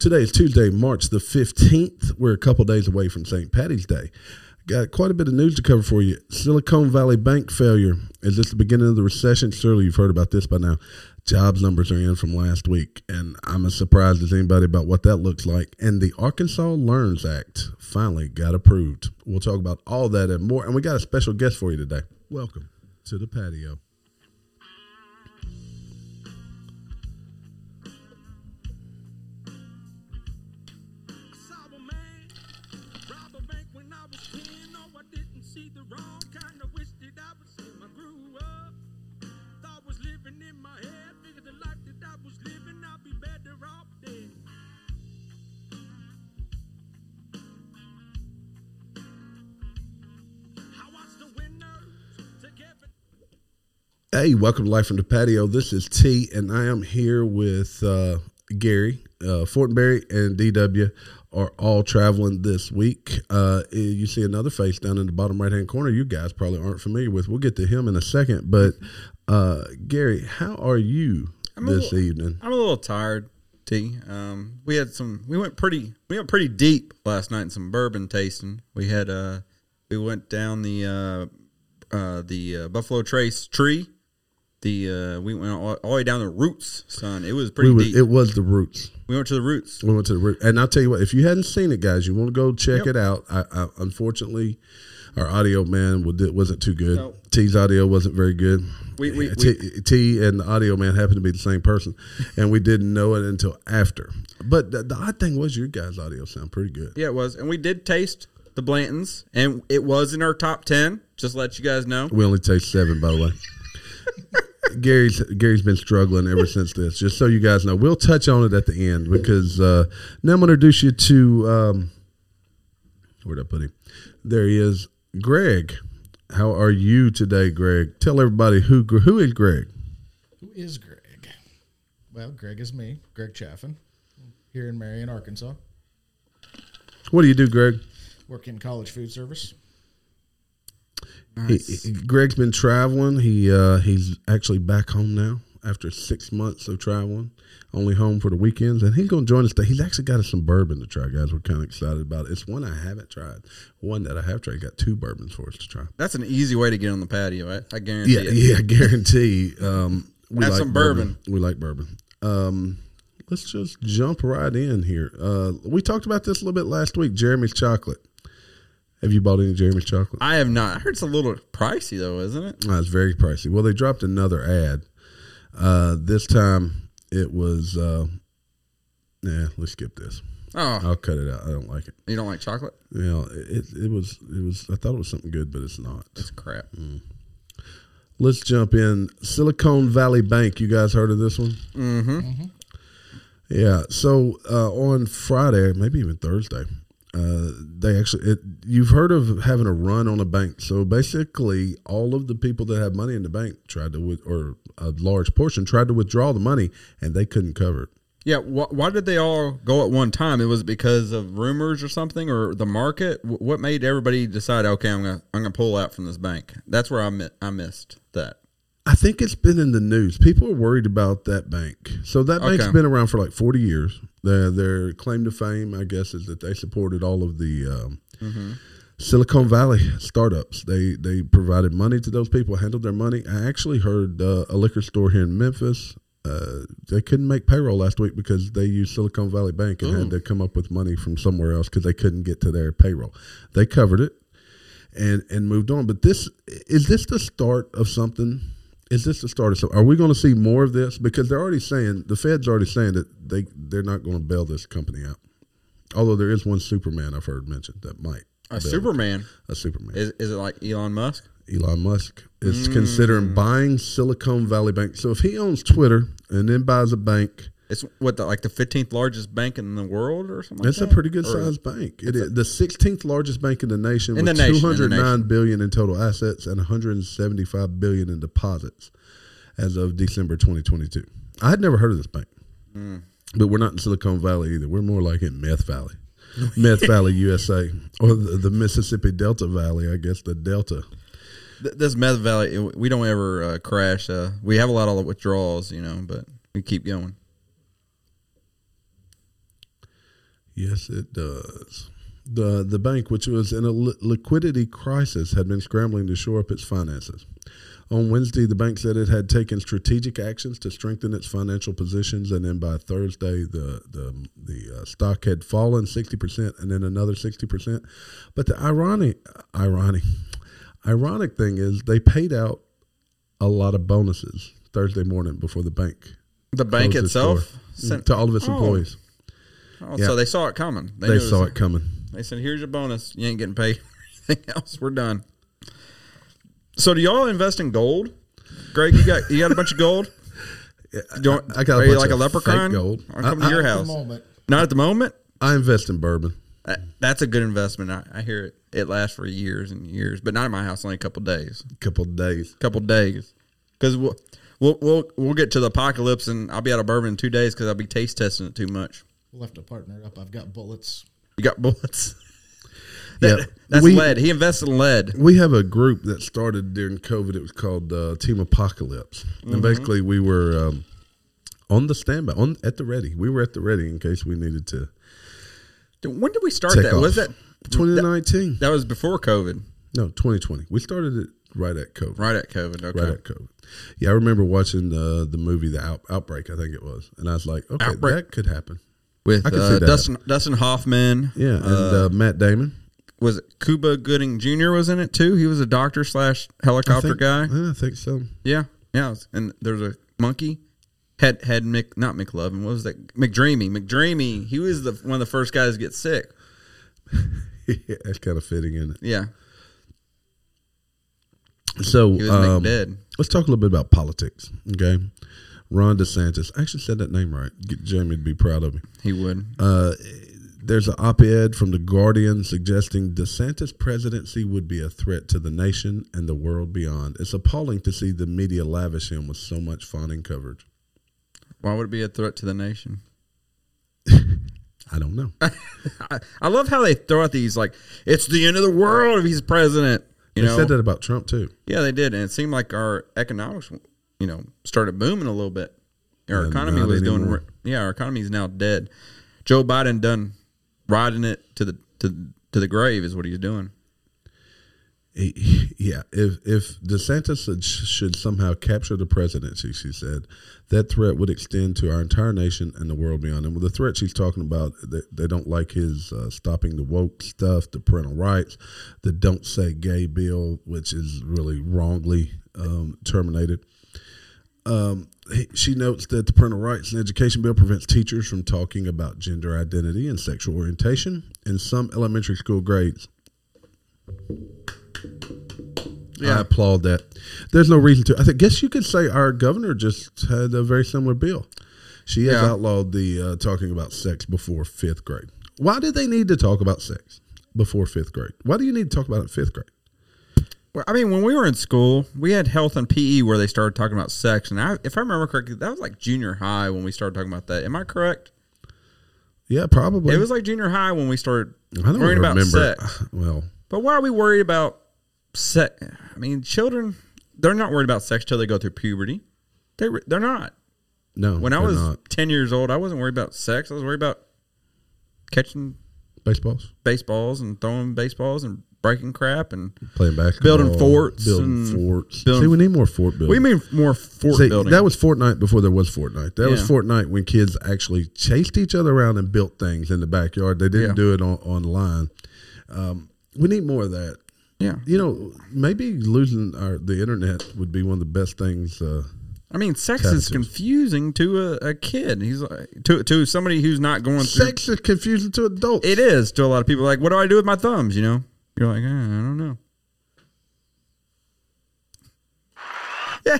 Today is Tuesday, March the 15th. We're a couple days away from St. Patty's Day. Got quite a bit of news to cover for you. Silicon Valley Bank failure. Is this the beginning of the recession? Surely you've heard about this by now. Jobs numbers are in from last week, and I'm as surprised as anybody about what that looks like. And the Arkansas Learns Act finally got approved. We'll talk about all that and more. And we got a special guest for you today. Welcome to the patio. Hey, welcome to Life from the Patio. This is T, and I am here with uh, Gary. Uh, Fortenberry and DW are all traveling this week. Uh, you see another face down in the bottom right hand corner. You guys probably aren't familiar with. We'll get to him in a second. But uh, Gary, how are you I'm this little- evening? I'm a little tired, T. Um, we had some. We went pretty. We went pretty deep last night in some bourbon tasting. We had. Uh, we went down the uh, uh, the uh, Buffalo Trace tree. The uh, we went all, all the way down the roots, son. It was pretty We was, deep. it was the roots. we went to the roots. We went to the root, and I'll tell you what. If you hadn't seen it, guys, you want to go check Yep. it out. I, I, unfortunately, our audio man wasn't too good. No. T's audio wasn't very good. We- we- T, T and the audio man happened to be the same person, and we didn't know it until after. But the, the odd thing was, your guys' audio sound pretty good. Yeah, it was, and we did taste the Blanton's, and it was in our top ten. Just to let you guys know. We only taste seven, by the way. Gary's Gary's been struggling ever since this. Just so you guys know, we'll touch on it at the end because uh, now I'm going to introduce you to um, where'd I put him? There he is, Greg. How are you today, Greg? Tell everybody who who is Greg. Who is Greg? Well, Greg is me, Greg Chaffin, here in Marion, Arkansas. What do you do, Greg? Work in college food service. He, he- Greg's been traveling. He uh, he's actually back home now after six months of traveling. Only home for the weekends, and he's going to join us. Today. He's actually got us some bourbon to try, guys. We're kind of excited about it. It's one I haven't tried. One that I have tried. Got two bourbons for us to try. That's an easy way to get on the patio. I, I guarantee Yeah, it. yeah, guarantee. Um, we Have like some bourbon. We like bourbon. Um, let's just jump right in here. Uh, we talked about this a little bit last week. Jeremy's chocolate. Have you bought any Jeremy's chocolate? I have not. I heard it's a little pricey though, isn't it? Uh, it's very pricey. Well, they dropped another ad. Uh, this time it was. Uh, yeah, let's skip this. Oh, I'll cut it out. I don't like it. you don't like chocolate? You know, it, it was. It was. I thought it was something good, but it's not. It's crap. Let's jump in. Silicon Valley Bank. You guys heard of this one? Mm-hmm. Yeah. So uh, on Friday, maybe even Thursday, uh, they actually it, you've heard of having a run on a bank. So basically, all of the people that have money in the bank tried to, or a large portion tried to withdraw the money, and they couldn't cover it. Yeah. Wh- why did they all go at one time? It was because of rumors or something, or the market. Wh- what made everybody decide? Okay, I'm gonna I'm gonna pull out from this bank. That's where I mi- I missed that. I think it's been in the news. People are worried about that bank. So that bank's Okay. been around for like 40 years. Their, their claim to fame, I guess, is that they supported all of the um, Silicon Valley startups. They they provided money to those people, handled their money. I actually heard uh, a liquor store here in Memphis. Uh, they couldn't make payroll last week because they used Silicon Valley Bank and had to come up with money from somewhere else because they couldn't get to their payroll. They covered it and and moved on. But this is this the start of something? Is this the start of something? Are we going to see more of this? Because they're already saying the Fed's already saying that they they're not going to bail this company out. Although there is one Superman I've heard mentioned that might A Superman a Superman. is is it like Elon Musk? Elon Musk is mm. considering buying Silicon Valley Bank. So if he owns Twitter and then buys a bank, It's what the, like the 15th largest bank in the world or something. that's like a that? pretty good Or- sized bank. It is the 16th largest bank in the nation In with the nation, in two hundred nine billion in total assets and 175 billion in deposits as of December 2022. I had never heard of this bank. Hmm. But we're not in Silicon Valley either. We're more like in Meth Valley. Meth Valley, USA, or the, the Mississippi Delta Valley, I guess the Delta. Th- This Meth Valley, we don't ever uh, crash. Uh, we have a lot of withdrawals, you know, but we keep going. Yes, it does. The the bank, which was in a li- liquidity crisis, had been scrambling to shore up its finances. On Wednesday, the bank said it had taken strategic actions to strengthen its financial positions, and then by Thursday, the the the uh, stock had fallen sixty percent, and then another sixty percent. But the ironic, ironic, ironic thing is they paid out a lot of bonuses Thursday morning before the bank The bank closed its itself sent to all of its Oh. employees. Oh, Yeah. So they saw it coming. They knew it saw it coming. They said, "Here's your bonus. You ain't getting paid for anything else. We're done." So, do y'all invest in gold? Greg, you got you got a bunch of gold. Don't, I got a are you bunch like a leprechaun? gold. I'm coming I- to your At the house. moment, Not at the moment. I invest in bourbon. That's a good investment. I, I hear it. It lasts for years and years, but not in my house. Only a couple days. A couple of days. couple days because we'll, we'll we'll we'll get to the apocalypse and I'll be out of bourbon in two days because I'll be taste testing it too much. We'll have to partner up. I've got bullets. You got bullets. Yeah, that's we- lead. He invested in lead. We have a group that started during COVID. It was called uh, Team Apocalypse, Mm-hmm. and basically we were um, on the standby, on at the ready. We were at the ready in case we needed to When did we start that? off. Was that 2019? that was before COVID? no, 2020. We started it right at COVID. Right at COVID. Okay. Right at COVID. Yeah, I remember watching the the movie The Out, Outbreak. I think it was, and I was like, okay, Outbreak. that could happen. With I can see uh, that. Dustin Dustin Hoffman. Yeah, and uh, Matt Damon. was it Cuba Gooding Jr. was in it too? He was a doctor slash I helicopter think- guy. I think so. Yeah, yeah. And there's a monkey. Had had Mick not McLovin. What was that? McDreamy. McDreamy. He was the one of the first guys to get sick. yeah, that's kind of fitting in it. Yeah, So he was um, McDead. let's talk a little bit about politics. Okay, Ron DeSantis. I actually said that name right. Get Jamie to be proud of me. He would. Uh, there's an op-ed from the Guardian suggesting DeSantis' presidency would be a threat to the nation and the world beyond. It's appalling to see the media lavish him with so much fawning coverage. Why would it be a threat to the nation? I don't know. I, I love how they throw out these like it's the end of the world if he's president. You they know, said that about Trump too. yeah, they did, and it seemed like our economics, you know, started booming a little bit. Our Yeah, economy was doing, anymore. yeah, our economy is now dead. Joe Biden done riding it to the to to the grave is what he's doing. Yeah, if if DeSantis should, should somehow capture the presidency, she said, that threat would extend to our entire nation and the world beyond. And with the threat she's talking about, they, they don't like his uh, stopping the woke stuff, the parental rights, the "Don't Say Gay" bill, which is really wrongly um, terminated. Um, he, she notes that the parental rights and education bill prevents teachers from talking about gender identity and sexual orientation in some elementary school grades. Yeah. I applaud that. There's no reason to. I think, guess you could say our governor just had a very similar bill. She has Yeah. outlawed the uh, talking about sex before fifth grade. Why do they need to talk about sex before fifth grade? Why do you need to talk about it in fifth grade? Well, I mean, when we were in school, we had health and PE where they started talking about sex, and I, if I remember correctly, that was like junior high when we started talking about that. Am I correct? Yeah, probably. It was like junior high when we started I don't worrying about remember. sex. Well, But why are we worried about sex? I mean, children, they're not worried about sex till they go through puberty. They they're not. no. When I was not. ten years old, I wasn't worried about sex. I was worried about catching baseballs, baseballs and throwing baseballs and breaking crap and. playing basketball, Building forts building forts. building- See, we need more fort building. Do mean more fort See, building? that was Fortnite before there was Fortnite. That was Fortnite when kids actually chased each other around and built things in the backyard. They didn't Yeah. do it on online. Um, we need more of that. yeah. You know, maybe losing our the internet would be one of the best things. Uh, I mean, sex is confusing to a, a kid. He's like, to to somebody who's not going through. sex is confusing to adults. It is to a lot of people. Like, what do I do with my thumbs? You know, you're like, eh, I don't know. Yeah,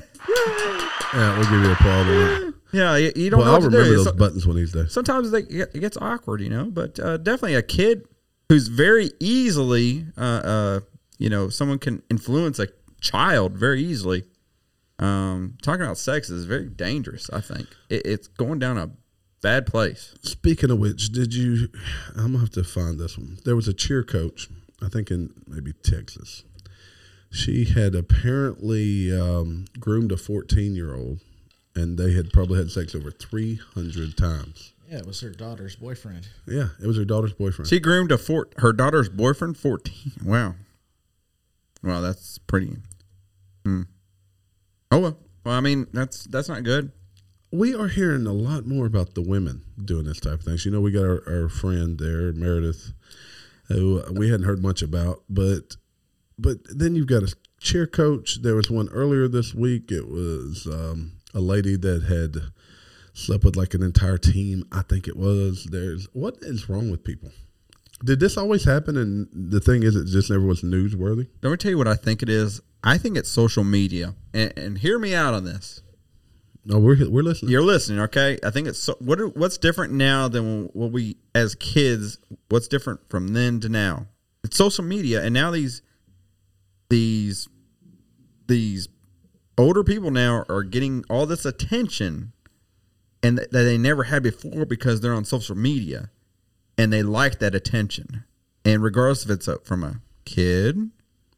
Yeah, we'll give you a that. yeah. You, you don't Well, know I'll remember do. those So- buttons one of these days. sometimes they, it gets awkward, you know. But uh, definitely a kid who's very easily, uh, uh, you know, someone can influence a child very easily. Um, talking about sex is very dangerous. I think it, it's going down a bad place. Speaking of which, did you? I'm gonna have to find this one. There was a cheer coach, I think in maybe Texas. She had apparently um, groomed a 14 year old, and they had probably had sex over 300 times. Yeah, it was her daughter's boyfriend. Yeah, it was her daughter's boyfriend. She groomed a four, her daughter's boyfriend. Fourteen. Wow. Wow, that's pretty. Hmm. Oh well. Well, I mean, that's that's not good. we are hearing a lot more about the women doing this type of things. You know, we got our, our friend there, Meredith, who we hadn't heard much about, but but then you've got a cheer coach. There was one earlier this week. It was um, a lady that had slept with like an entire team. I think it was. There's what is wrong with people? Did this always happen? And the thing is, it just never was newsworthy. Let me tell you what I think it is. I think it's social media, and, and hear me out on this. No, we're we're listening. You're listening, okay? I think it's so, what are, what's different now than what we as kids. What's different from then to now? It's social media, and now these these these older people now are getting all this attention, and that that they never had before because they're on social media, and they like that attention. And regardless if it's a, from a kid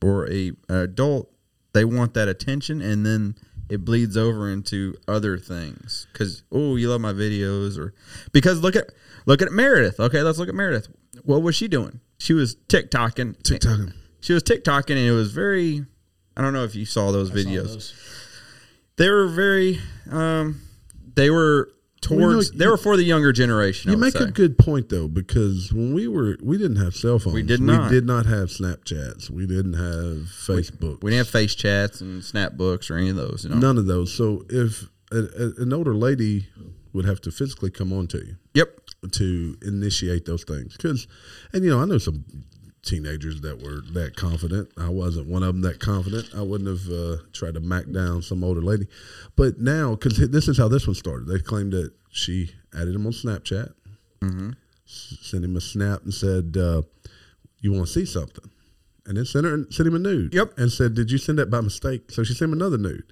or a adult, they want that attention, and then it bleeds over into other things. Because oh, you love my videos, or because look at look at Meredith. Okay, let's look at Meredith. What was she doing? She was TikToking. TikToking. She was TikToking, and it was very. I don't know if you saw those I saw videos. those. They were very. Um, they were towards. know, they were for the younger generation. You make say. a good point though, because when we were, we didn't have cell phones. We did not. We did not have Snapchats. We didn't have Facebook. We didn't have face chats and snapbooks or any of those. You know? None of those. So if a, a, an older lady would have to physically come on to you Yep. to initiate those things, because, and you know, I know some teenagers that were that confident. I wasn't one of them that confident. I wouldn't have uh, tried to mac down some older lady. But now, because this is how this one started, they claimed that she added him on Snapchat, s- sent him a snap and said, uh, "You want to see something?" And then sent her sent him a nude. Yep. And said, "Did you send that by mistake?" So she sent him another nude.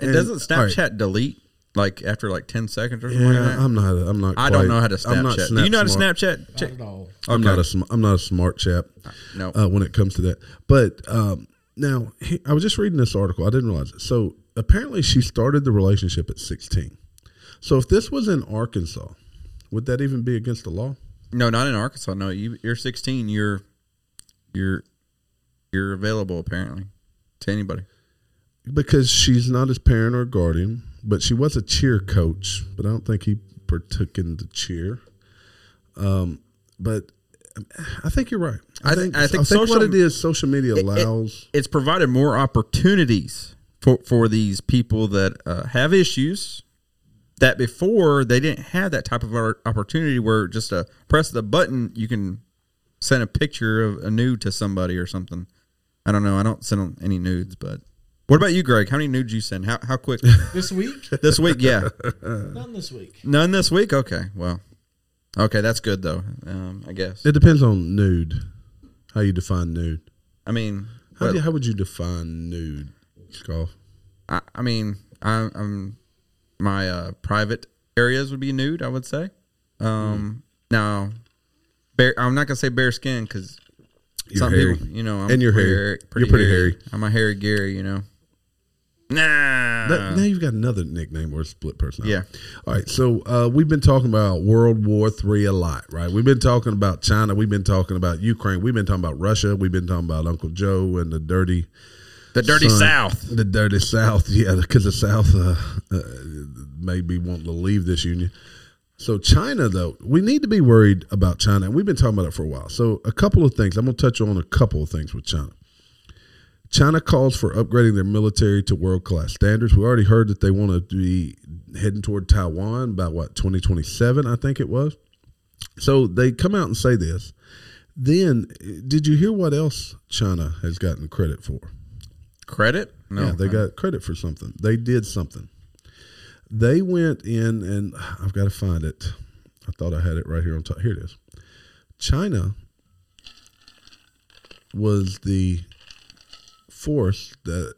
And And- doesn't all right, Snapchat delete like after like ten seconds or something Yeah, like that? I'm not. I'm not. I don't quite- know how to Snapchat. I'm not Do you know how to smart. Snapchat? Not at all. I'm Okay. not a. sm- I'm not a smart chap. No. uh, when it comes to that. But um, now he, I was just reading this article. I didn't realize it. So apparently, she started the relationship at 16. So if this was in Arkansas, would that even be against the law? No, not in Arkansas. No, you, you're 16. You're you're you're available apparently to anybody. Because she's not his parent or guardian, but she was a cheer coach. But I don't think he partook in the cheer. Um, but I think you're right. I think I think what social- it is. Social media allows. It's provided more opportunities for for these people that uh, have issues that before they didn't have that type of opportunity where just a press the button you can send a picture of a nude to somebody or something. I don't know. I don't send any nudes, but what about you, Greg? How many nudes you send? How how quick This week? this week? Yeah, None this week. none this week. Okay, well, okay, that's good though. Um, I guess. it depends on nude. How you define nude? I mean, How, do you, how would you define nude? Scoff. I, I mean, I, I'm my uh, private areas would be nude. I would say. Um, Now, bare, I'm not gonna say bare skin because You're some hairy. people, you know, I'm And you're pretty hairy. You're pretty hairy. I'm a hairy Gary, you know. Nah. That- now you've got another nickname or split personality. Yeah. All right. So uh, we've been talking about World War Three a lot, right? We've been talking about China. We've been talking about Ukraine. We've been talking about Russia. We've been talking about Uncle Joe and the dirty, the dirty South. the dirty South. Yeah, because the South uh, uh, maybe wanting to leave this union. So China, though, we need to be worried about China, and we've been talking about it for a while. So a couple of things. I'm going to touch on a couple of things with China. China calls for upgrading their military to world class standards. We already heard that they want to be heading toward Taiwan by what 2027, I think it was. So they come out and say this. Then, did you hear what else China has gotten credit for? Credit? No, yeah, they got credit for something. They did something. They went in, and I've got to find it. I thought I had it right here on top. Here it is. China was the force that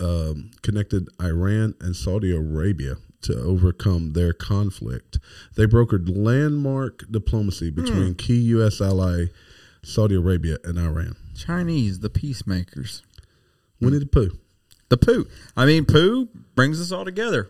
um, connected Iran and Saudi Arabia to overcome their conflict. They brokered landmark diplomacy between key U.S. ally Saudi Arabia and Iran. Chinese, the peacemakers. Winnie the Pooh. The Pooh. I mean, Pooh brings us all together.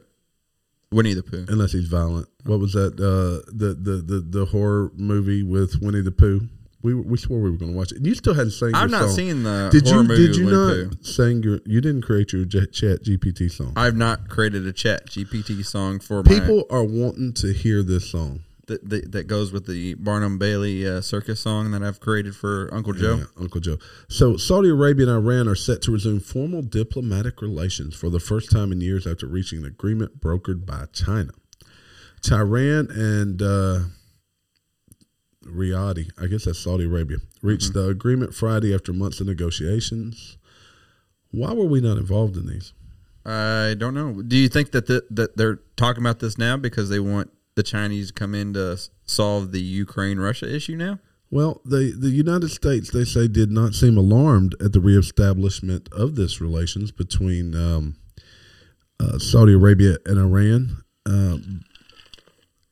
Winnie the Pooh. unless he's violent. What was that? Uh, the, the the the horror movie with Winnie the Pooh. We we swore we were going to watch it. And you still hadn't sang. I've your not song. seen the Did horror you movie did you Winnie not sing your? You didn't create your J- Chat GPT song. I've not created a Chat GPT song for my People are wanting to hear this song. that, that, that goes with the Barnum Bailey uh, circus song that I've created for Uncle Joe. Yeah, Uncle Joe. So Saudi Arabia and Iran are set to resume formal diplomatic relations for the first time in years after reaching an agreement brokered by China. Tehran and uh, Riyadh, I guess that's Saudi Arabia, reached the agreement Friday after months of negotiations. Why were we not involved in these? I don't know. Do you think that the, that they're talking about this now because they want the Chinese to come in to solve the Ukraine Russia issue now? Well, the the United States, they say, did not seem alarmed at the reestablishment of this relations between um, uh, Saudi Arabia and Iran um,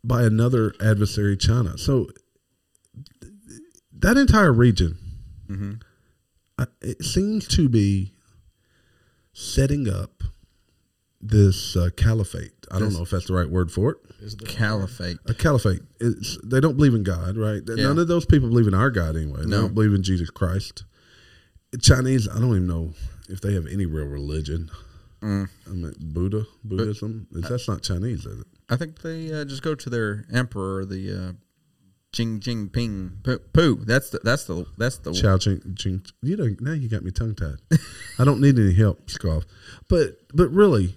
by another adversary, China. So that entire region, I, it seems to be setting up this uh, caliphate. I don't know if that's the right word for it. Is the Caliphate. A caliphate. It's, they don't believe in God, right? Yeah. None of those people believe in our God anyway. They don't believe in Jesus Christ. Chinese, I don't even know if they have any real religion. Mm. I mean, Buddha, Buddhism. Is that's not Chinese, is it? I think they uh, just go to their emperor, the uh, Jing Jing Ping Poo. Poo. That's the that's the that's the Chow Ching, Ching. You know, now you got me tongue tied. I don't need any help, Scoff. But but really,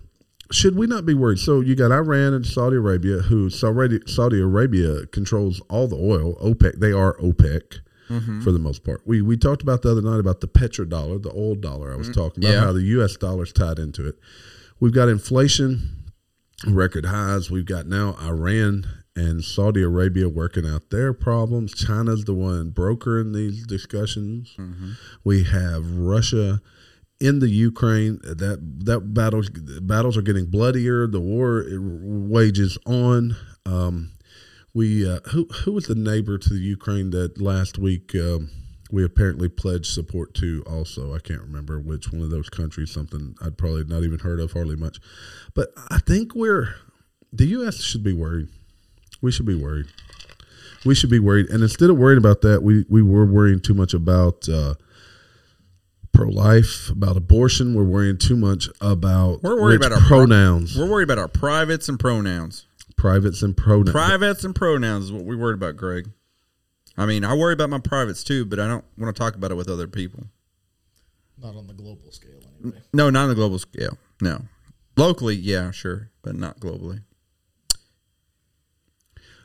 should we not be worried? So you got Iran and Saudi Arabia, who Saudi Saudi Arabia controls all the oil. OPEC, they are OPEC mm-hmm. for the most part. We we talked about the other night about the petrodollar, the old dollar. I was mm, talking about Yeah. how the U.S. dollar's tied into it. We've got inflation record highs. We've got now Iran and Saudi Arabia working out their problems. China's the one brokering these discussions. We have Russia in the Ukraine. That that battles battles are getting bloodier. The war wages on. Um, we uh, who who was the neighbor to the Ukraine that last week um, we apparently pledged support to? Also, I can't remember which one of those countries. Something I'd probably not even heard of hardly much, but I think we're the U.S. should be worried. We should be worried. We should be worried, and instead of worrying about that, we we were worrying too much about. Uh, Pro-life, about abortion. We're worrying too much about We're worried which about our pri- pronouns, We're worried about our privates and pronouns. privates and pronouns. Privates and pronouns is what we worried about, Greg. I mean, I worry about my privates too, but I don't want to talk about it with other people. not on the global scale anyway. No, not on the global scale. No, locally, yeah, sure, but not globally.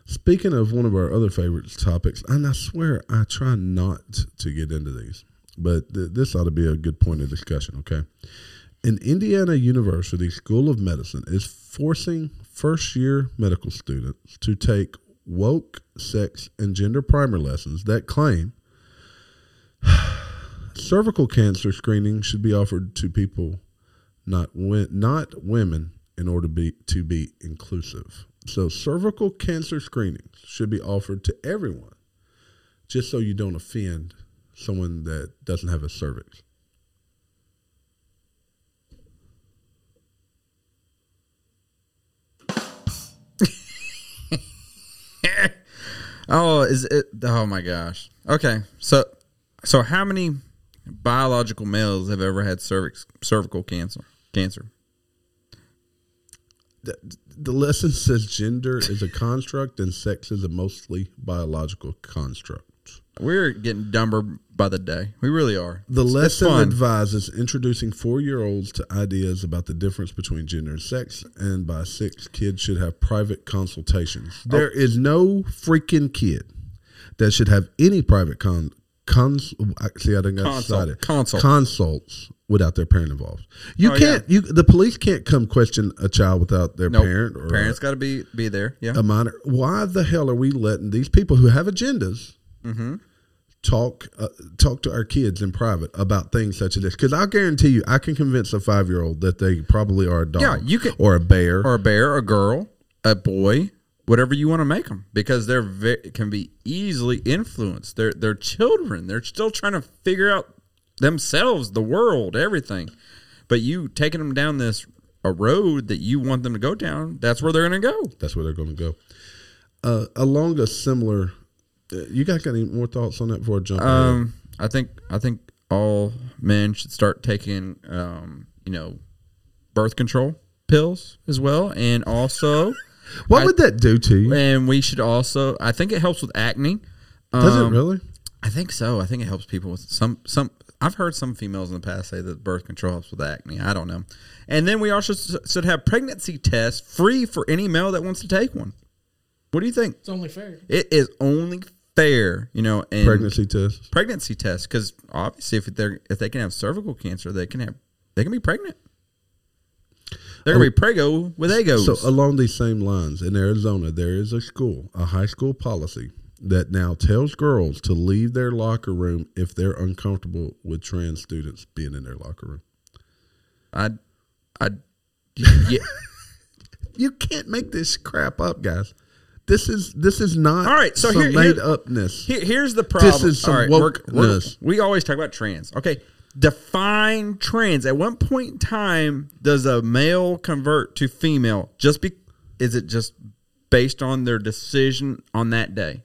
Speaking of one of our other favorite topics, and I swear I try not to get into these, but th- this ought to be a good point of discussion, okay? An Indiana University School of Medicine is forcing first year medical students to take woke sex and gender primer lessons that claim cervical cancer screening should be offered to people not wi- not women in order to be to be inclusive. So cervical cancer screenings should be offered to everyone, just so you don't offend someone that doesn't have a cervix. Oh, is it? Oh my gosh. Okay, so so how many biological males have ever had cervix cervical cancer? Cancer. The, lesson says gender is a construct and sex is a mostly biological construct. We're getting dumber by the day. We really are. The It's- it's lesson fun. advises introducing four year olds to ideas about the difference between gender and sex, and by six, kids should have private consultations. Oh. There is no freaking kid that should have any private con. Cons, I- see, I didn't got Consult. excited. Consult. Consults without their parent involved. You Oh, can't. You the police can't come question a child without their Nope. parent or parents got to be be there. Yeah. a minor. Why the hell are we letting these people who have agendas Mm-hmm. talk uh, talk to our kids in private about things such as this? Because I guarantee you, I can convince a five year old that they probably are a dog, Yeah, you can- or a bear. or a bear, a girl, a boy, whatever you want to make them, because they're ve- can be easily influenced. They're they're children. They're still trying to figure out themselves, the world, everything. But you taking them down this a road that you want them to go down, that's where they're going to go. That's where they're going to go. Uh, along a similar, uh, you guys got any more thoughts on that before I jump? ahead? Um, I think I think all men should start taking, um, you know, birth control pills as well, and also, what I- would that do to you? and we should also. I think it helps with acne. Does Um, it really? I think so. I think it helps people with some some. I've heard some females in the past say that birth control helps with acne. I don't know. And then we also should have pregnancy tests free for any male that wants to take one. What do you think? It's only fair. It is only fair, you know, and Pregnancy tests. pregnancy tests because obviously if they're if they can have cervical cancer, they can have they can be pregnant. They're gonna be um, prego with egos. So along these same lines, in Arizona, there is a school, a high school policy that now tells girls to leave their locker room if they're uncomfortable with trans students being in their locker room. I, I, yeah. You can't make this crap up, guys. This is this is not All right, so here- made upness. Here, here's the problem. This is some All right, we're- we're- wokeness. we always talk about trans. Okay, define trans. At what point in time does a male convert to female? Just be, is it just based on their decision on that day?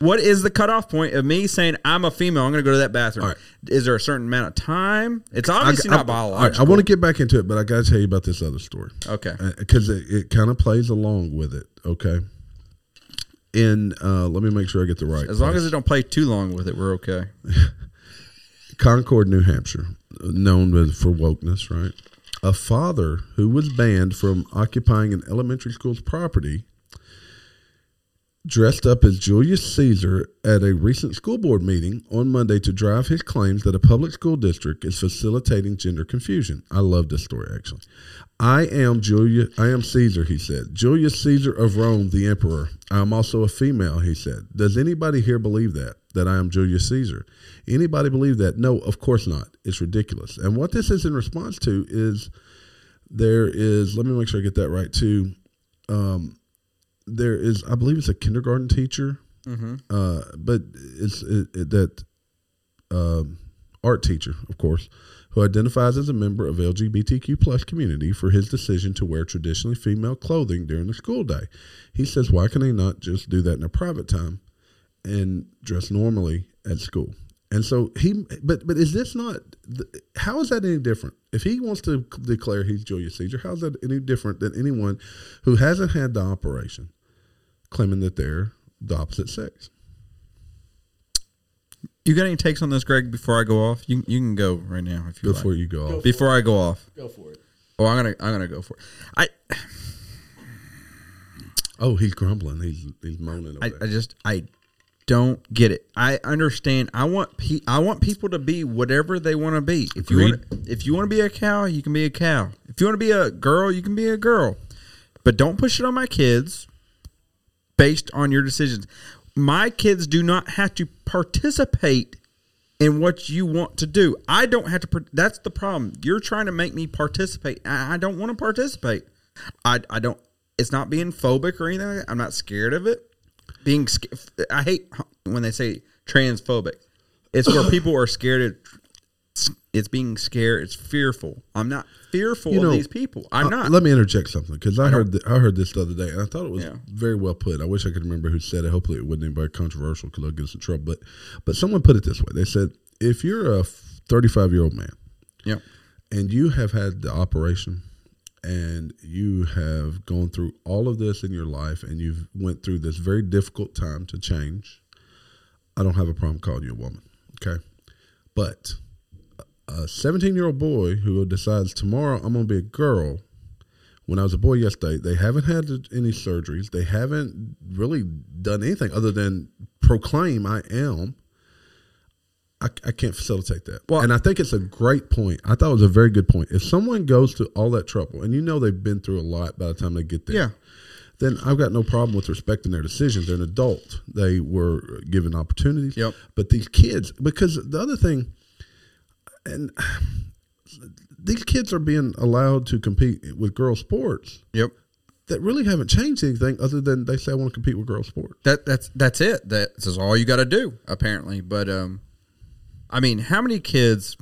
What is the cutoff point of me saying I'm a female? I'm going to go to that bathroom. Right. Is there a certain amount of time? It's obviously I, not I- all biological. right, I want to get back into it, but I got to tell you about this other story. Okay. because it, it kind of plays along with it. Okay. and uh, let me make sure I get the right. As long place. as it don't play too long with it, we're okay. Concord, New Hampshire, known for wokeness, right? A father who was banned from occupying an elementary school's property dressed up as Julius Caesar at a recent school board meeting on Monday to drive his claims that a public school district is facilitating gender confusion. I love this story actually. I am Julius I am Caesar, he said. Julius Caesar of Rome, the emperor. I am also a female, he said. Does anybody here believe that? That I am Julius Caesar? Anybody believe that? No, of course not. It's ridiculous. And what this is in response to is there is let me make sure I get that right too. Um, there is I believe it's a kindergarten teacher, uh, but it's it, it, that um, art teacher, of course, who identifies as a member of LGBTQ plus community for his decision to wear traditionally female clothing during the school day. He says, why can they not just do that in a private time and dress normally at school? And so he, but but is this not? How is that any different? If he wants to declare he's Julius Caesar, how is that any different than anyone who hasn't had the operation, claiming that they're the opposite sex? You got any takes on this, Greg? Before I go off, you you can go right now if you Before like. you go off, Before I go off. Go for it. Oh, I'm gonna I'm gonna go for it. I oh, he's grumbling. He's he's moaning. Over I, there. I just I don't get it. I understand. I want pe- I want people to be whatever they want to be. If you want if you want to be a cow, you can be a cow. If you want to be a girl, you can be a girl. But don't push it on my kids based on your decisions. My kids do not have to participate in what you want to do. I don't have to. That's the problem. You're trying to make me participate. I, don't want to participate. I, I don't. It's not being phobic or anything. Like. I'm not scared of it. Being, I hate when they say transphobic. It's where people are scared. Of, it's being scared. It's fearful. I'm not fearful You of these people. I'm Uh, not. Let me interject something because I, heard th- I heard this the other day and I thought it was Yeah. very well put. I wish I could remember who said it. Hopefully, it wasn't anybody controversial because I'll get us in trouble. But but someone put it this way. They said if you're a 35 year old man yeah, and you have had the operation and you have gone through all of this in your life and you've went through this very difficult time to change, I don't have a problem calling you a woman. Okay, but a 17 year old boy who decides tomorrow I'm going to be a girl. When I was a boy yesterday, they haven't had any surgeries. They haven't really done anything other than proclaim I am. I, I can't facilitate that. Well- and I think it's a great point. I thought it was a very good point. If someone goes to all that trouble, and you know they've been through a lot by the time they get there, Yeah. then I've got no problem with respecting their decisions. They're an adult. They were given opportunities. Yep. But these kids, because the other thing, and these kids are being allowed to compete with girl sports Yep. that really haven't changed anything other than they say I want to compete with girl sports. That that's that's it. That's all you got to do apparently. But um, I mean, how many kids,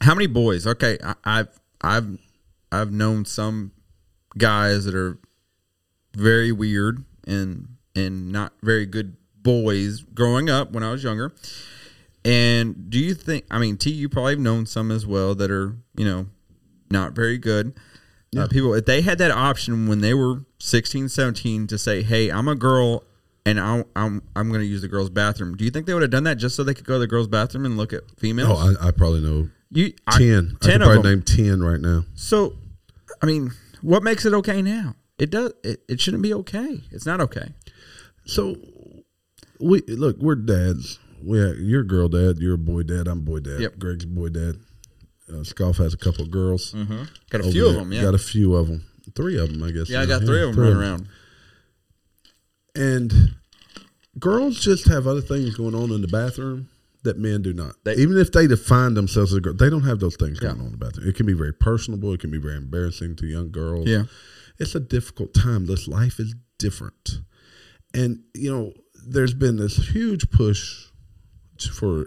how many boys? Okay, I, I've I've I've known some guys that are very weird and and not very good boys growing up when I was younger. And do you think? I mean, T, you probably have known some as well that are you know not very good. Uh, people, if they had that option when they were 16, 17 to say, "Hey, I'm a girl." And I'm I'm, I'm going to use the girls' bathroom. Do you think they would have done that just so they could go to the girls' bathroom and look at females? Oh, I, I probably know you I- ten. I, ten could of probably name ten right now. So, I mean, what makes it okay now? It does. It, it shouldn't be okay. It's not okay. So we look, we're dads. We have, you're a girl dad. You're a boy dad. I'm boy dad. Yep. Greg's boy dad. Uh, Scoff has a couple of girls. Got a few of them. Yeah. Got a few of them. Three of them, I guess. yeah, I got three of them running around. And girls just have other things going on in the bathroom that men do not. They- Even if they define themselves as a girl, they don't have those things Yeah. going on in the bathroom. It can be very personable. It can be very embarrassing to young girls. Yeah. It's a difficult time. This life is different. And, you know, there's been this huge push for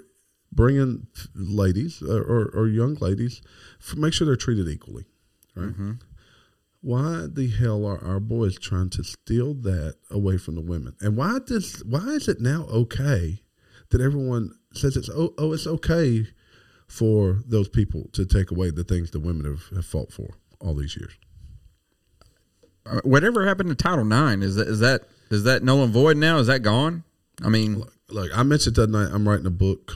bringing ladies or, or, or young ladies, for make sure they're treated equally. Right? Why the hell are our boys trying to steal that away from the women? And why does why is it now okay that everyone says it's oh, oh it's okay for those people to take away the things the women have, have fought for all these years? Uh, Whatever happened to Title Nine? Is that is that is that null and void now? Is that gone? I mean, Look, I mentioned that night I'm writing a book.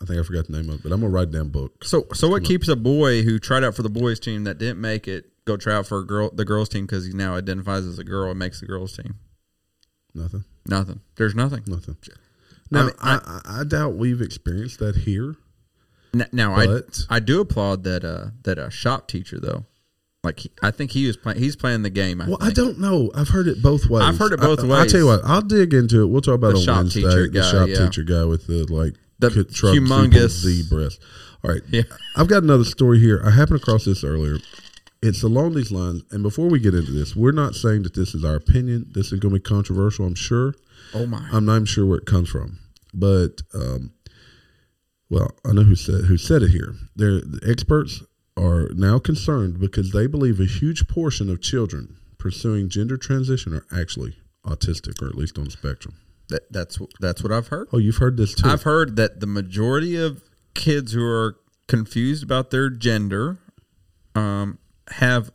I think I forgot the name of it, but I'm gonna write a damn book. so so what keeps a boy who tried out for the boys team that didn't make it go try out for a girl the girls team because he now identifies as a girl and makes the girls team? Nothing. Nothing. There's nothing. Nothing. Now mean, I, I, I doubt we've experienced that here. Now I I do applaud that uh that uh, shop teacher though. Like I think he was playing. He's playing the game. I Well, I don't know. I've heard it both ways. I've heard it both I, I'll tell you what. I'll dig into it. We'll talk about The it on shop Wednesday. the guy, shop yeah. teacher guy with the like The humongous- Z breast. All right. Yeah. I've got another story here. I happened across this earlier. It's along these lines. And before we get into this, we're not saying that this is our opinion. This is going to be controversial. I'm sure. Oh my! I'm not even sure where it comes from, but um, well, I know who said who said it here. They're, the experts are now concerned because they believe a huge portion of children pursuing gender transition are actually autistic, or at least on the spectrum. That, that's that's what I've heard. Oh, you've heard this too. I've heard that the majority of kids who are confused about their gender um, have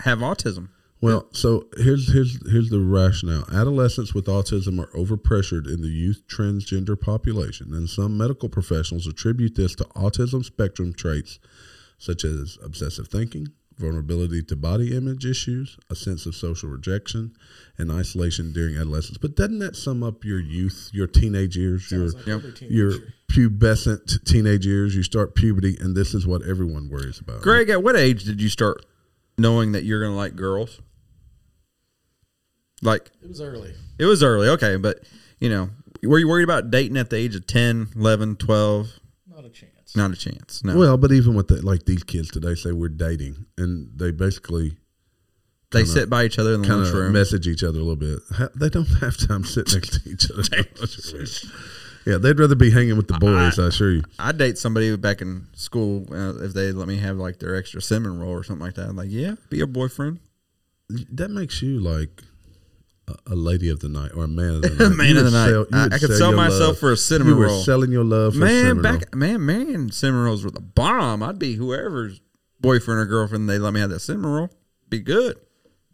have autism. Well, so here's here's here's the rationale. Adolescents with autism are overpressured in the youth transgender population, and some medical professionals attribute this to autism spectrum traits such as obsessive thinking, vulnerability to body image issues, a sense of social rejection, and isolation during adolescence. But doesn't that sum up your youth, your teenage years, your like every teenager. your pubescent teenage years? You start puberty, and this is what everyone worries about. Greg, at what age did you start knowing that you're going to like girls? Like It was early. it was early, okay, but you know, were you worried about dating at the age of 10, 11, 12? Not a chance. Not a chance. No. Well, but even with the, like these kids today say we're dating, and they basically they sit by each other in the lunchroom. message each other a little bit. They don't have time to sit next to each other. yeah, they'd rather be hanging with the boys. I, assure you. I'd date somebody back in school uh, if they let me have like their extra cinnamon roll or something like that. I'm like, yeah, be your boyfriend. That makes you like a, lady of the night or a man of the night. Man of the night. I- I could sell your myself love. for a cinnamon you were roll. selling your love Man, cinnamon back man, man, cinnamon rolls were the bomb. I'd be whoever's boyfriend or girlfriend they let me have that cinnamon roll. Be good.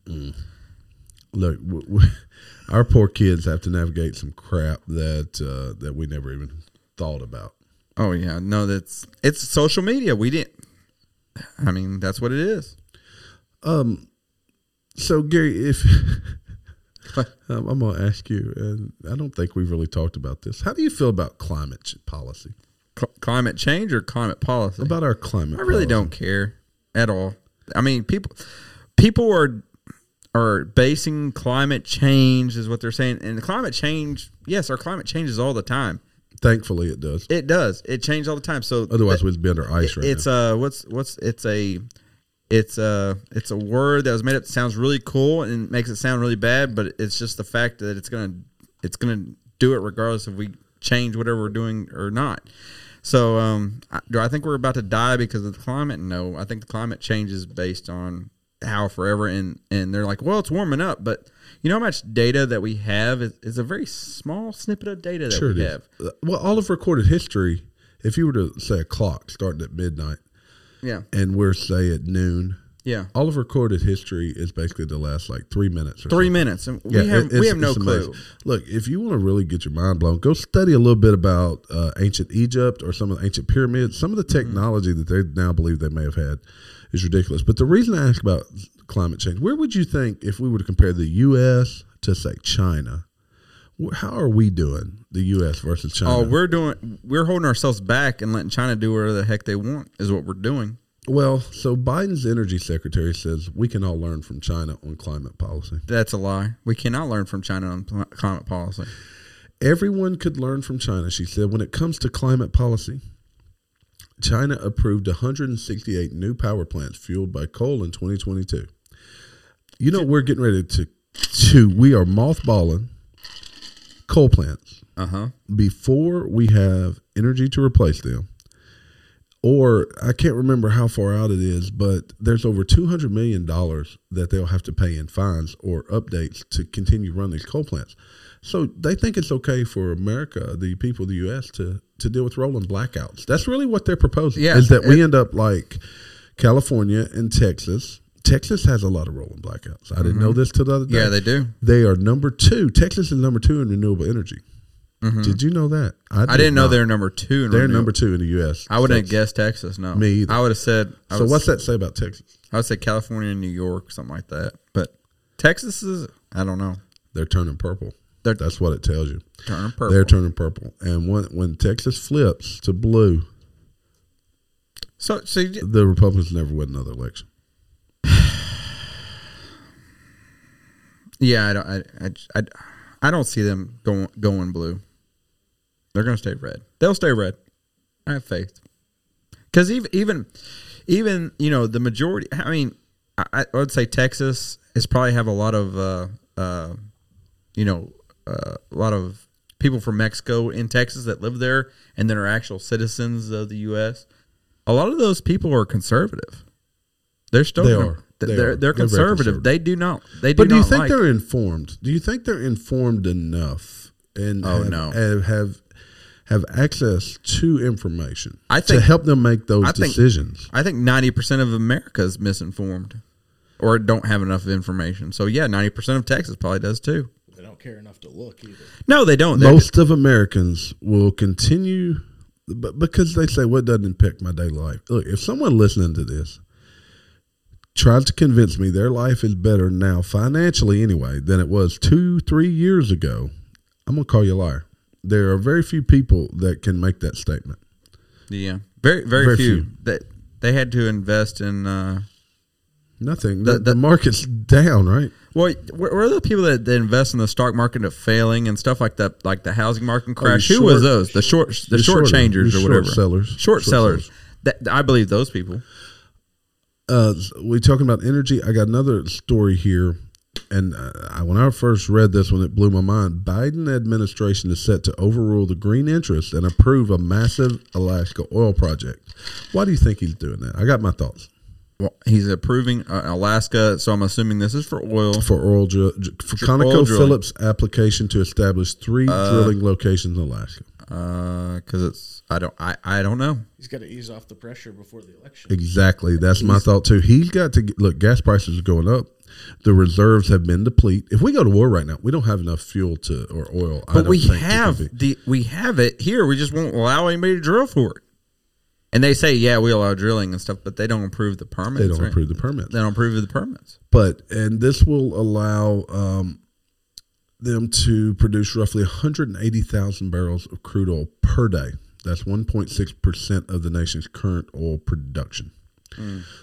Look, w- w- our poor kids have to navigate some crap that uh, that we never even thought about. Oh yeah, no, that's it's social media. We didn't. I mean, that's what it is. Um. So Gary, if um, I'm going to ask you, and I don't think we've really talked about this. How do you feel about climate ch- policy? Cl- climate change or climate policy? About our climate? I really policy? don't care at all. I mean, people people are are basing climate change is what they're saying, and the climate change. Yes, our climate changes all the time. Thankfully, it does. It does. It changes all the time. So Otherwise, we'd be under ice right it's now. a what's what's it's a it's a it's a word that was made up that sounds really cool and makes it sound really bad, but it's just the fact that it's gonna it's gonna do it regardless if we change whatever we're doing or not. So, um, do I think we're about to die because of the climate? No, I think the climate changes based on how forever, and and they're like, well, it's warming up, but you know how much data that we have is, is a very small snippet of data that Sure, we have. Uh, Well, all of recorded history, if you were to say a clock starting at midnight Yeah, and we're say at noon, yeah, all of recorded history is basically the last like three minutes or three something. minutes, and Yeah, we have it- we it's- have no it's clue. amazing. Look, if you want to really get your mind blown, go study a little bit about uh, ancient Egypt or some of the ancient pyramids. Some of the Mm-hmm. technology that they now believe they may have had is ridiculous. But the reason I ask about climate change, where would you think if we were to compare the U.S. to say China? How are we doing, the U.S. versus China? Oh, we're doing we're holding ourselves back and letting China do whatever the heck they want is what we're doing. well, so Biden's energy secretary says we can all learn from China on climate policy. That's a lie. We cannot learn from China on pl- climate policy. Everyone could learn from China, she said. When it comes to climate policy, China approved 168 new power plants fueled by coal in 2022. You know, we're getting ready to, to we are mothballing coal plants Uh huh. before we have energy to replace them. Or I can't remember how far out it is, but there's over $200 million that they'll have to pay in fines or updates to continue running these coal plants. So they think it's okay for America, the people of the U.S., to, to deal with rolling blackouts. That's really what they're proposing. Yeah, is that we end up like California and Texas. Texas has a lot of rolling blackouts. I didn't know this till the other day. Mm-hmm. Yeah, they do. They are number two. Texas is number two in renewable energy. Did you know that? Mm-hmm. I did didn't know they're number two. In They're number two in the U.S. I wouldn't have Texas. guessed Texas. No, Me either. I would have said. I So what's that say about Texas? I would say California, and New York, something like that. But Texas is. I don't know. They're turning purple. They're That's what it tells you. turning purple. They're turning purple. And when when Texas flips to blue, so, so you- the Republicans never win another election. Yeah, I don't. I, I, I, I don't see them going going blue. They're going to stay red. They'll stay red. I have faith. Because even even even you know the majority. I mean, I, I would say Texas is probably have a lot of uh, uh, you know uh, a lot of people from Mexico in Texas that live there and that are actual citizens of the U.S. A lot of those people are conservative. They're still They are. They They're, are. they're They're conservative. conservative. They do not. They do But do you think like- they're informed? Do you think they're informed enough and Oh, have, no. have have have access to information I to help them make those I think- decisions? I think ninety percent of America is misinformed, or don't have enough information. So yeah, ninety percent of Texas probably does too. They don't care enough to look either. No, they don't. They- Most of Americans will continue, but because they say, "What doesn't impact my daily life?" Look, if someone listening to this tries to convince me their life is better now, financially anyway, than it was two, three years ago, I'm gonna call you a liar. There are very few people that can make that statement. yeah, very very, Very few. few. That they had to invest in. Uh, Nothing. The- The, the market's down, right? well, are the people that, that invest in the stock market of failing and stuff like that, like the housing market crash? Who short- was those? The short, the the short short- changers or short whatever. sellers. Short, Short sellers. sellers. That I believe those people. Uh, we talking about energy. I got another story here, and uh, I, when I first read this one, it blew my mind. Biden administration is set to overrule the green interests and approve a massive Alaska oil project. Why do you think he's doing that? I got my thoughts Well, he's approving uh, Alaska, so I'm assuming this is for oil. for oil dri- for oil drilling. ConocoPhillips application to establish three drilling locations in Alaska. Because Uh, it's I don't I, I don't know. He's got to ease off the pressure before the election. Exactly. That's my thought too. He's got to get, look. Gas prices are going up. The reserves have been depleted. If we go to war right now, we don't have enough fuel to or oil. I But don't we think, have the we have it here. We just won't allow anybody to drill for it. And they say, yeah, we allow drilling and stuff, but they don't approve the permits. They don't right? approve the permits. They don't approve the permits. But and this will allow um, them to produce roughly 180,000 barrels of crude oil per day. That's 1.6 percent of the nation's current oil production.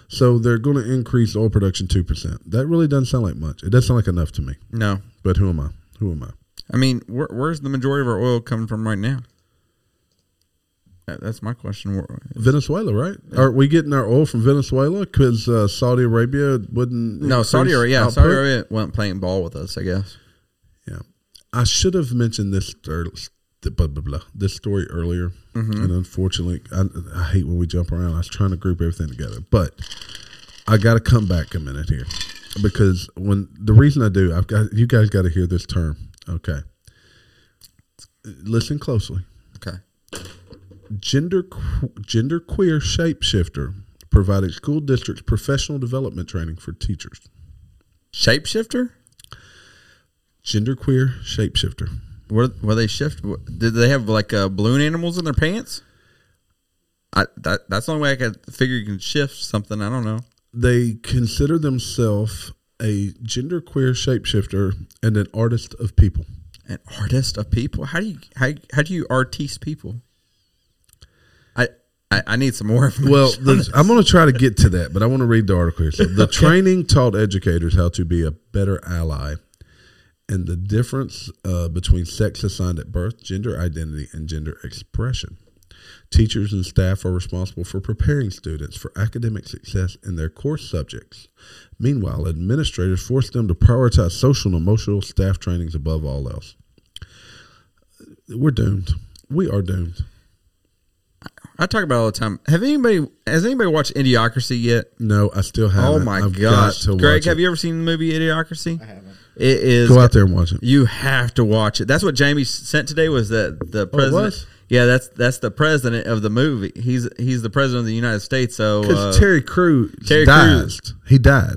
So they're going to increase oil production two percent. That really doesn't sound like much. It doesn't sound like enough to me. No, But who am I? Who am I? I mean, where, where's the majority of our oil coming from right now? That's my question. Venezuela, right? Are we getting our oil from Venezuela because uh, Saudi Arabia wouldn't? No, Saudi Arabia. Yeah, output? Saudi Arabia wasn't playing ball with us. I guess. I should have mentioned this blah blah blah this story earlier, mm-hmm. and unfortunately, I, I hate when we jump around. I was trying to group everything together, but I got to come back a minute here because when the reason I do, I've got you guys got to hear this term. Okay, listen closely. Okay. Gender gender queer shapeshifter provided school districts professional development training for teachers. Shapeshifter? Gender queer shapeshifter. Were were they shift? Did they have like uh, balloon animals in their pants? I that that's the only way I could figure you can shift something. I don't know. They consider themselves a genderqueer shapeshifter and an artist of people. An artist of people. How do you how how do you artiste people? I I, I need some more information. Well. I'm going to try to get to that, but I want to read the article here. So, the training taught educators how to be a better ally and the difference uh, between sex assigned at birth, gender identity, and gender expression. Teachers and staff are responsible for preparing students for academic success in their course subjects. Meanwhile, administrators force them to prioritize social and emotional staff trainings above all else. We're doomed. We are doomed. I talk about it all the time. Have anybody has anybody watched Idiocracy yet? No, I still haven't. Oh my I've gosh, got to Greg, watch have it. you ever seen the movie Idiocracy? I haven't. It is. Go out there and watch it. You have to watch it. That's what Jamie sent today. Was that the president? Oh. Yeah, that's that's the president of the movie. He's he's the president of the United States. So Because uh, Terry Crews Terry. Crews. He died.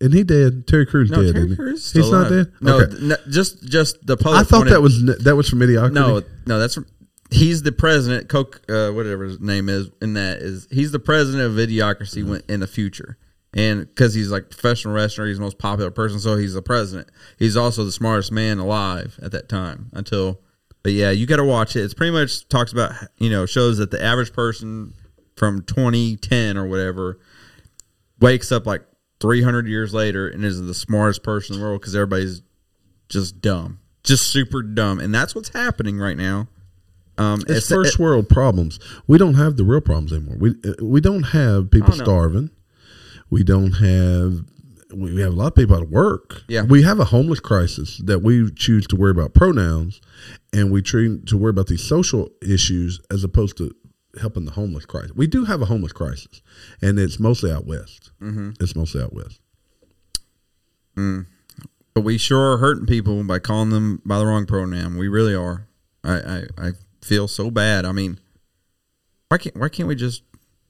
And he dead. Terry Crews no, dead. Terry he? Crews He's still not dead. No, Okay. no, just just the public. I thought that was that was from Idiocracy. no, no. That's from. He's the president. Coke, uh, whatever his name is, in that is he's the president of Idiocracy when, in the future, and because he's like professional wrestler, he's the most popular person, so he's the president. He's also the smartest man alive at that time. Until, but yeah, you got to watch it. It's pretty much talks about you know shows that the average person from 2010 or whatever wakes up like 300 years later and is the smartest person in the world because everybody's just dumb, just super dumb, and that's what's happening right now. Um, it's first world problems. We don't have the real problems anymore. We uh, we don't have people starving. We don't have we have a lot of people out of work. Yeah. We have a homeless crisis that we choose to worry about pronouns and we treat to worry about these social issues as opposed to helping the homeless crisis. We do have a homeless crisis and it's mostly out west. Mm-hmm. It's mostly out west. but we sure are hurting people by calling them by the wrong pronoun. We really are. I, I, I feel so bad. I mean, why can't why can't we just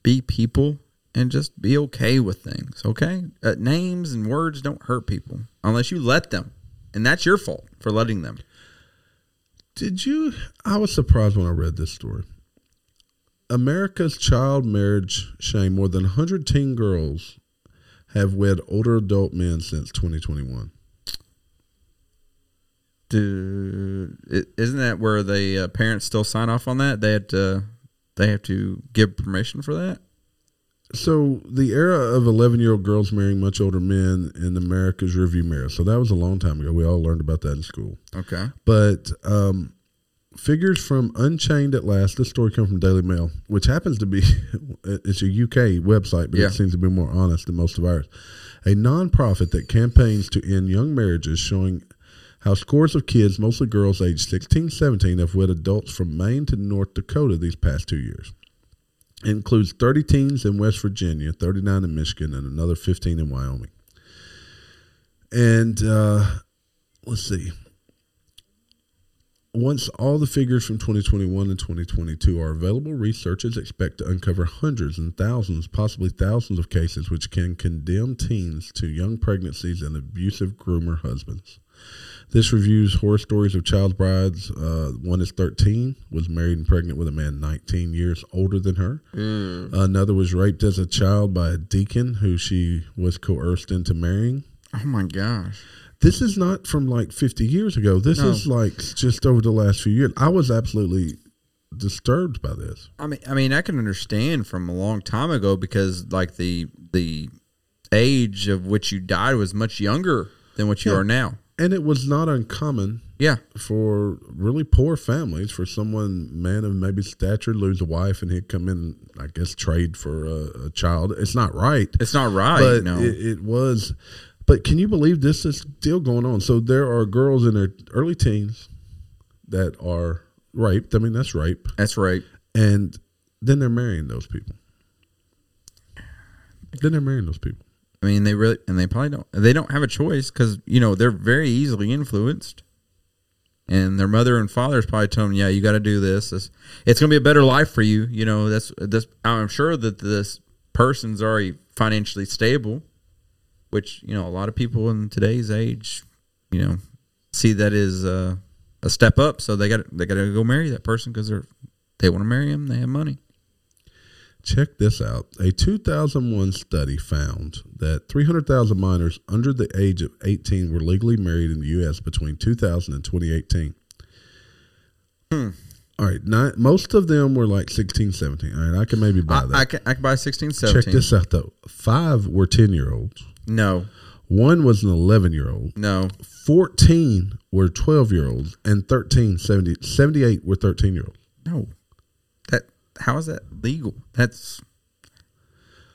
be people and just be okay with things? Okay, uh, names and words don't hurt people unless you let them, and that's your fault for letting them. Did you? I was surprised when I read this story. America's child marriage shame more than 100 teen girls have wed older adult men since 2021. Do isn't that where the uh, parents still sign off on that? They have to they have to give permission for that. So the era of 11 year old girls marrying much older men in America's rearview mirror. So that was a long time ago. We all learned about that in school. Okay. But um, figures from Unchained at Last. This story comes from Daily Mail, which happens to be it's a UK website, but Yeah. it seems to be more honest than most of ours. A nonprofit that campaigns to end young marriages, showing how scores of kids, mostly girls aged 16, 17, have wed adults from Maine to North Dakota these past two years. Includes 30 teens in West Virginia, 39 in Michigan, and another 15 in Wyoming. And uh, let's see. Once all the figures from 2021 and 2022 are available, researchers expect to uncover hundreds and thousands, possibly thousands of cases which can condemn teens to young pregnancies and abusive groomer husbands. This reviews horror stories of child brides. Uh, one is 13, was married and pregnant with a man 19 years older than her. Another was raped as a child by a deacon who she was coerced into marrying. Oh my gosh. This is not from like 50 years ago. This No. is like just over the last few years. I was absolutely disturbed by this. I mean, I mean, I can understand from a long time ago because like the the age of which you died was much younger than what you Yeah. are now. And it was not uncommon Yeah, for really poor families for someone, man of maybe stature, lose a wife and he'd come in, I guess, trade for a, a child. It's not right. it's not right. but no, it, it was. But can you believe this is still going on? So there are girls in their early teens that are raped. I mean, that's rape. That's right. And then they're marrying those people. Then they're marrying those people. I mean, they really and they probably don't. They don't have a choice because you know they're very easily influenced, and their mother and father is probably telling them, "Yeah, you got to do this. this. It's going to be a better life for you." You know, that's this. I'm sure that this person's already financially stable, which you know a lot of people in today's age, you know, see that uh, a step up. So they got they got to go marry that person because they're they want to marry him. They have money. Check this out. A 2001 study found that 300,000 minors under the age of 18 were legally married in the U.S. between 2000 and 2018. Hmm. All right. Nine, most of them were like 16, 17. All right. I can maybe buy I, that. I can I can buy 16, 17. Check this out, though. Five were 10 year olds, No, one was an 11 year old, no. 14 were 12 year olds, and 13, 70, 78 were 13 year olds. No. How is that legal? That's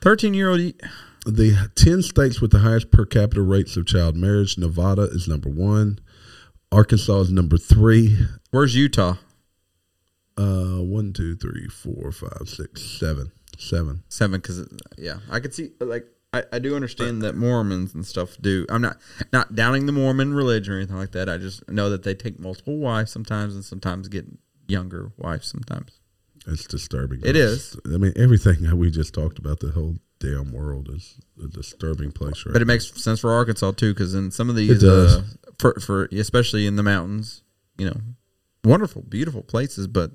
thirteen year old. the 10 states with the highest per capita rates of child marriage nevada is number one arkansas is number three Where's Utah? uh one two three four five six seven seven Seven. Because yeah, I could see like I, I do understand that Mormons and stuff do. I'm not not downing the Mormon religion or anything like that. I just know that they take multiple wives sometimes and sometimes get younger wives sometimes. It's disturbing It is. i mean everything that we just talked about the whole damn world is a disturbing place right But it makes sense for Arkansas too, because in some of these. Uh, for for especially in the mountains, you know, wonderful, beautiful places, but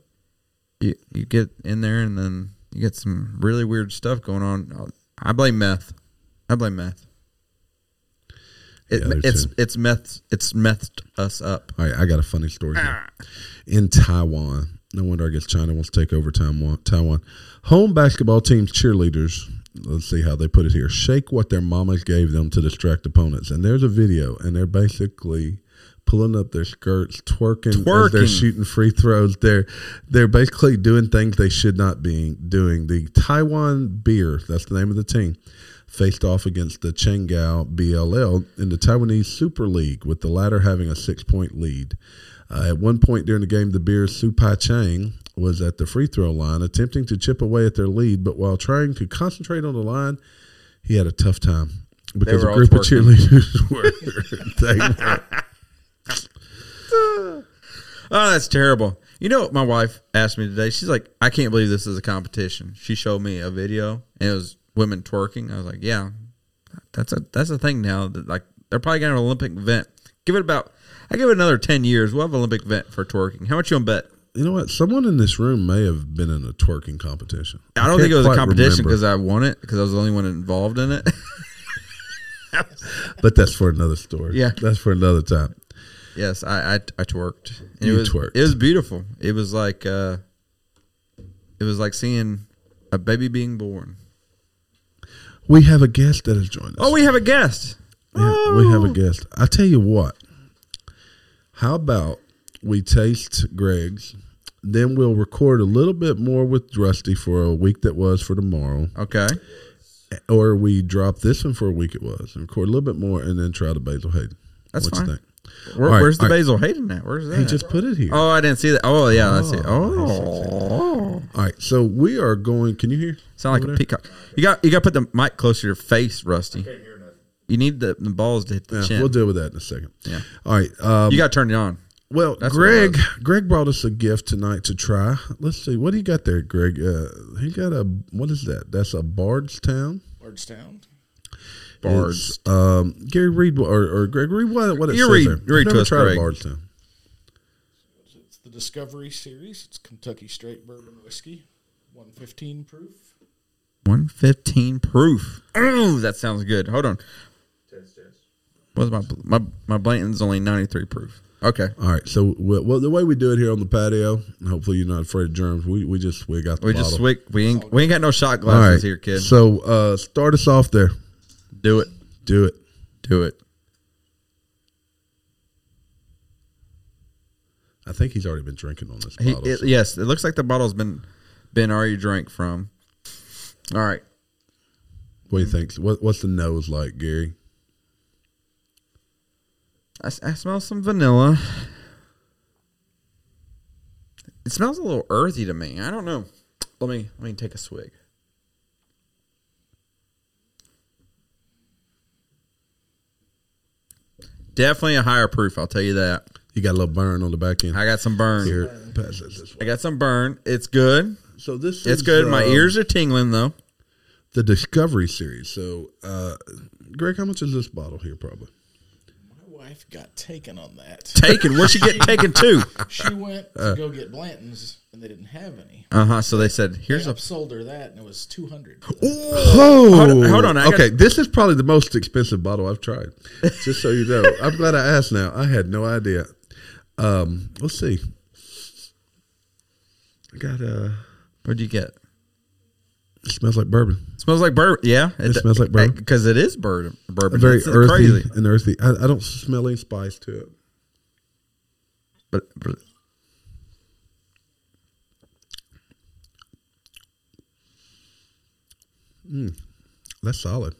you you get in there and then you get some really weird stuff going on. I blame meth. I blame meth. It, Yeah, it's some- it's meth. It's methed us up. all right i got a funny story here. Ah. in taiwan no wonder i guess china wants to take over taiwan home basketball teams cheerleaders let's see how they put it here shake what their mamas gave them to distract opponents. And there's a video and they're basically pulling up their skirts twerking, as they're shooting free throws. They're they're basically doing things they should not be doing. The taiwan beer that's the name of the team faced off against the Changhua BLL in the Taiwanese Super League, with the latter having a six point lead. Uh, at one point during the game, the Bears' Su Pai Chang was at the free throw line attempting to chip away at their lead, but while trying to concentrate on the line, he had a tough time because a group of cheerleaders were. were Oh, that's terrible. You know what my wife asked me today? She's like, I can't believe this is a competition. She showed me a video and it was women twerking. I was like, Yeah, that's a that's a thing now. That like they're probably gonna an Olympic event. Give it about I give it another ten years. We'll have an Olympic event for twerking. How much you gonna bet? You know what? Someone in this room may have been in a twerking competition. I don't think it was a competition because I won it because I was the only one involved in it. but that's for another story. Yeah. that's for another time. yes, I I, I twerked. And You it was twerked. it was beautiful. It was like uh, it was like seeing a baby being born. We have a guest that has joined us. Oh, we have a guest. Yeah, we have a guest. I tell you what. How about we taste Greg's, then we'll record a little bit more with Rusty for a week that was for tomorrow, Okay. or we drop this one for a week it was, and record a little bit more, and then try the Basil Hayden. That's what fine. you think? Where, All right, where's the all right. Basil Hayden at? Where's that? He just put it here. Oh, I didn't see that. Oh, yeah, that's it. Oh, Oh, All right, so we are going. Can you hear? sound like a there? peacock. You got you got to put the mic closer to your face, Rusty. You need the, the balls to hit the Yeah, chin. we'll deal with that in a second. Yeah. All right. Um, you got to turn it on. Well, That's Greg, Greg brought us a gift tonight to try. Let's see, what do you got there, Greg? Uh, he got a what is that? That's a Bardstown. Bardstown. Bards. Um, Gary Reed or, or Greg Reed. what what it You says read- there. you read I've never us, tried Greg. a Bardstown. It's the Discovery Series. It's Kentucky Straight Bourbon Whiskey, 115 proof. 115 proof. Oh, that sounds good. Hold on. What's my my my Blanton's only 93 proof. Okay. All right, so we, well, the way we do it here on the patio, hopefully you're not afraid of germs. We we just we got the We bottle. just swig, we ain't we ain't got no shot All right, glasses here, kid. So uh, start us off there. Do it. Do it. Do it. I think he's already been drinking on this He, it, so- yes, it looks like the bottle's been been already drank from. All right. What do you think? What what's the nose like, Gary? I, I smell some vanilla. It smells a little earthy to me. I don't know. Let me let me take a swig. Definitely a higher proof. I'll tell you that. You got a little burn on the back end. I got some burn. Here, pass it this way. I got some burn. It's good. So this It's is, good. My um, ears are tingling though. The Discovery series. So, uh, Greg, how much is this bottle here? Probably. My wife got taken on that. Taken. Where'd she get taken to? She went to go get Blanton's and they didn't have any. Uh huh. So they said, "Here's They a upsold her that and it was two hundred. Oh, Hold on, hold on, I okay, got- this is probably the most expensive bottle I've tried. Just so you know, I'm glad I asked. Now I had no idea. Um, let's see. I got uh, What'd you get? It smells like bourbon. smells like bourbon. Yeah, It smells like bourbon. because it is bourbon. Bourbon. Very It's earthy crazy. and earthy. I, I don't smell any spice to it. But, but mm. That's solid.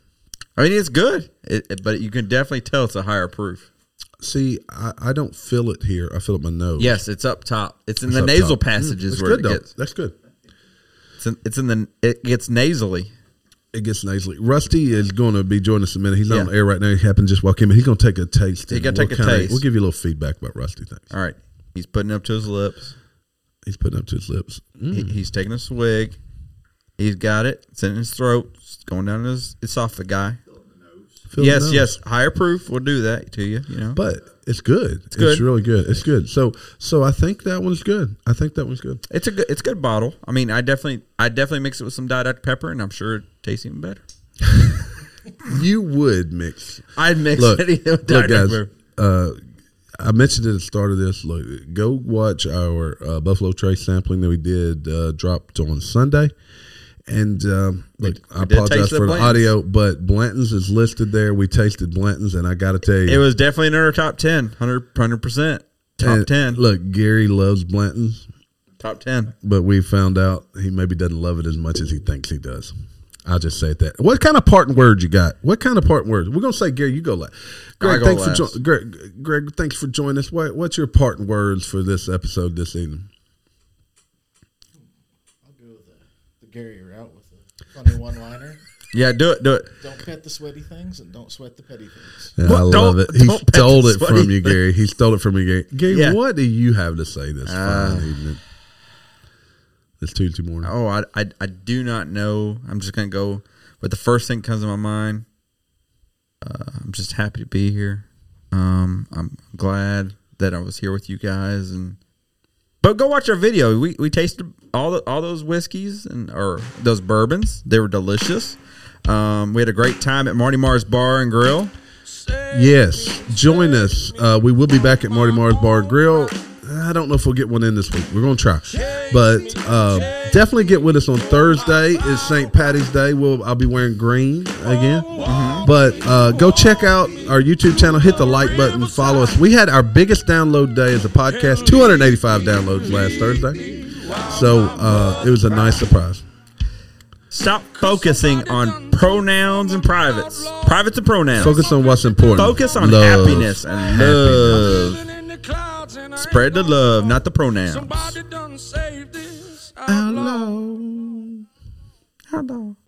I mean, it's good. It, it- but you can definitely tell it's a higher proof. See, I, I don't feel it here. I feel it in my nose. Yes, it's up top. It's in It's the nasal top. Mm, passages That's where good it though. gets. That's good. It's in, it's in the. It gets nasally. It gets nasally. Rusty is going to be joining us in a minute. He's not Yeah. on air right now. He happened to just walk in. He's going to take a taste. He gotta we'll take a kinda- taste. We'll give you a little feedback about Rusty things. All right, he's putting up to his lips. He's putting up to his lips. Mm. He, he's taking a swig. He's got it. It's in his throat. It's going down his esophagus. Feel the guy. Yes, nose. yes. Higher proof will do that to you. You know. But it's good. It's good. really good. It's good. So so I think that one's good. I think that one's good. It's a good, it's a good bottle. I mean, I definitely, I definitely mix it with some Diet Dr Pepper, and I'm sure it tastes even better. You would mix. I'd mix Look, it with look, guys. Pepper. Uh, I mentioned at the start of this. Look, go watch our uh, Buffalo Trace sampling that we did uh, dropped on Sunday. And um, look, I we did apologize taste the for the audio, but Blanton's is listed there. We tasted Blanton's, and I got to tell you, It was definitely in our top 10, 100 percent top and ten, Look, Gary loves Blanton's. top ten. but we found out he maybe doesn't love it as much as he thinks he does. I'll just say that. What kind of parting words you got? What kind of parting words? We're gonna say, Gary, you go last. Greg, go thanks last. for jo- Greg, Greg, thanks for joining us. What, what's your parting words for this episode this evening? I'll go with the, the Gary route with a funny one liner. Yeah, do it, do it. Don't pet the sweaty things and don't sweat the petty things. Yeah, I love Don't- it. He stole it from you, Gary. He stole it from you, Gary. Gary, Yeah. what do you have to say this Uh, fine evening? This Tuesday morning. Oh, I, I, I do not know. I'm just gonna go with the first thing that comes to my mind. Uh, I'm just happy to be here. Um, I'm glad that I was here with you guys, and but go watch our video. We we tasted all the, all those whiskeys and or those bourbons. They were delicious. Um, we had a great time at Marty Mars Bar and Grill. Yes, join us. Uh, we will be back at Marty Mars Bar and Grill. I don't know if we'll get one in this week. We're gonna try, but uh, definitely get with us on Thursday. It's St. Patty's Day. We'll I'll be wearing green again. But uh, go check out our YouTube channel. Hit the like button. Follow us. We had our biggest download day as a podcast. 285 downloads last Thursday. So uh, it was a nice surprise. Stop focusing on pronouns and privates. Privates and pronouns. Focus on what's important. Focus on Love. happiness and love. in the clouds and I Spread the love, not the pronouns. Somebody done saved this Hello. Hello.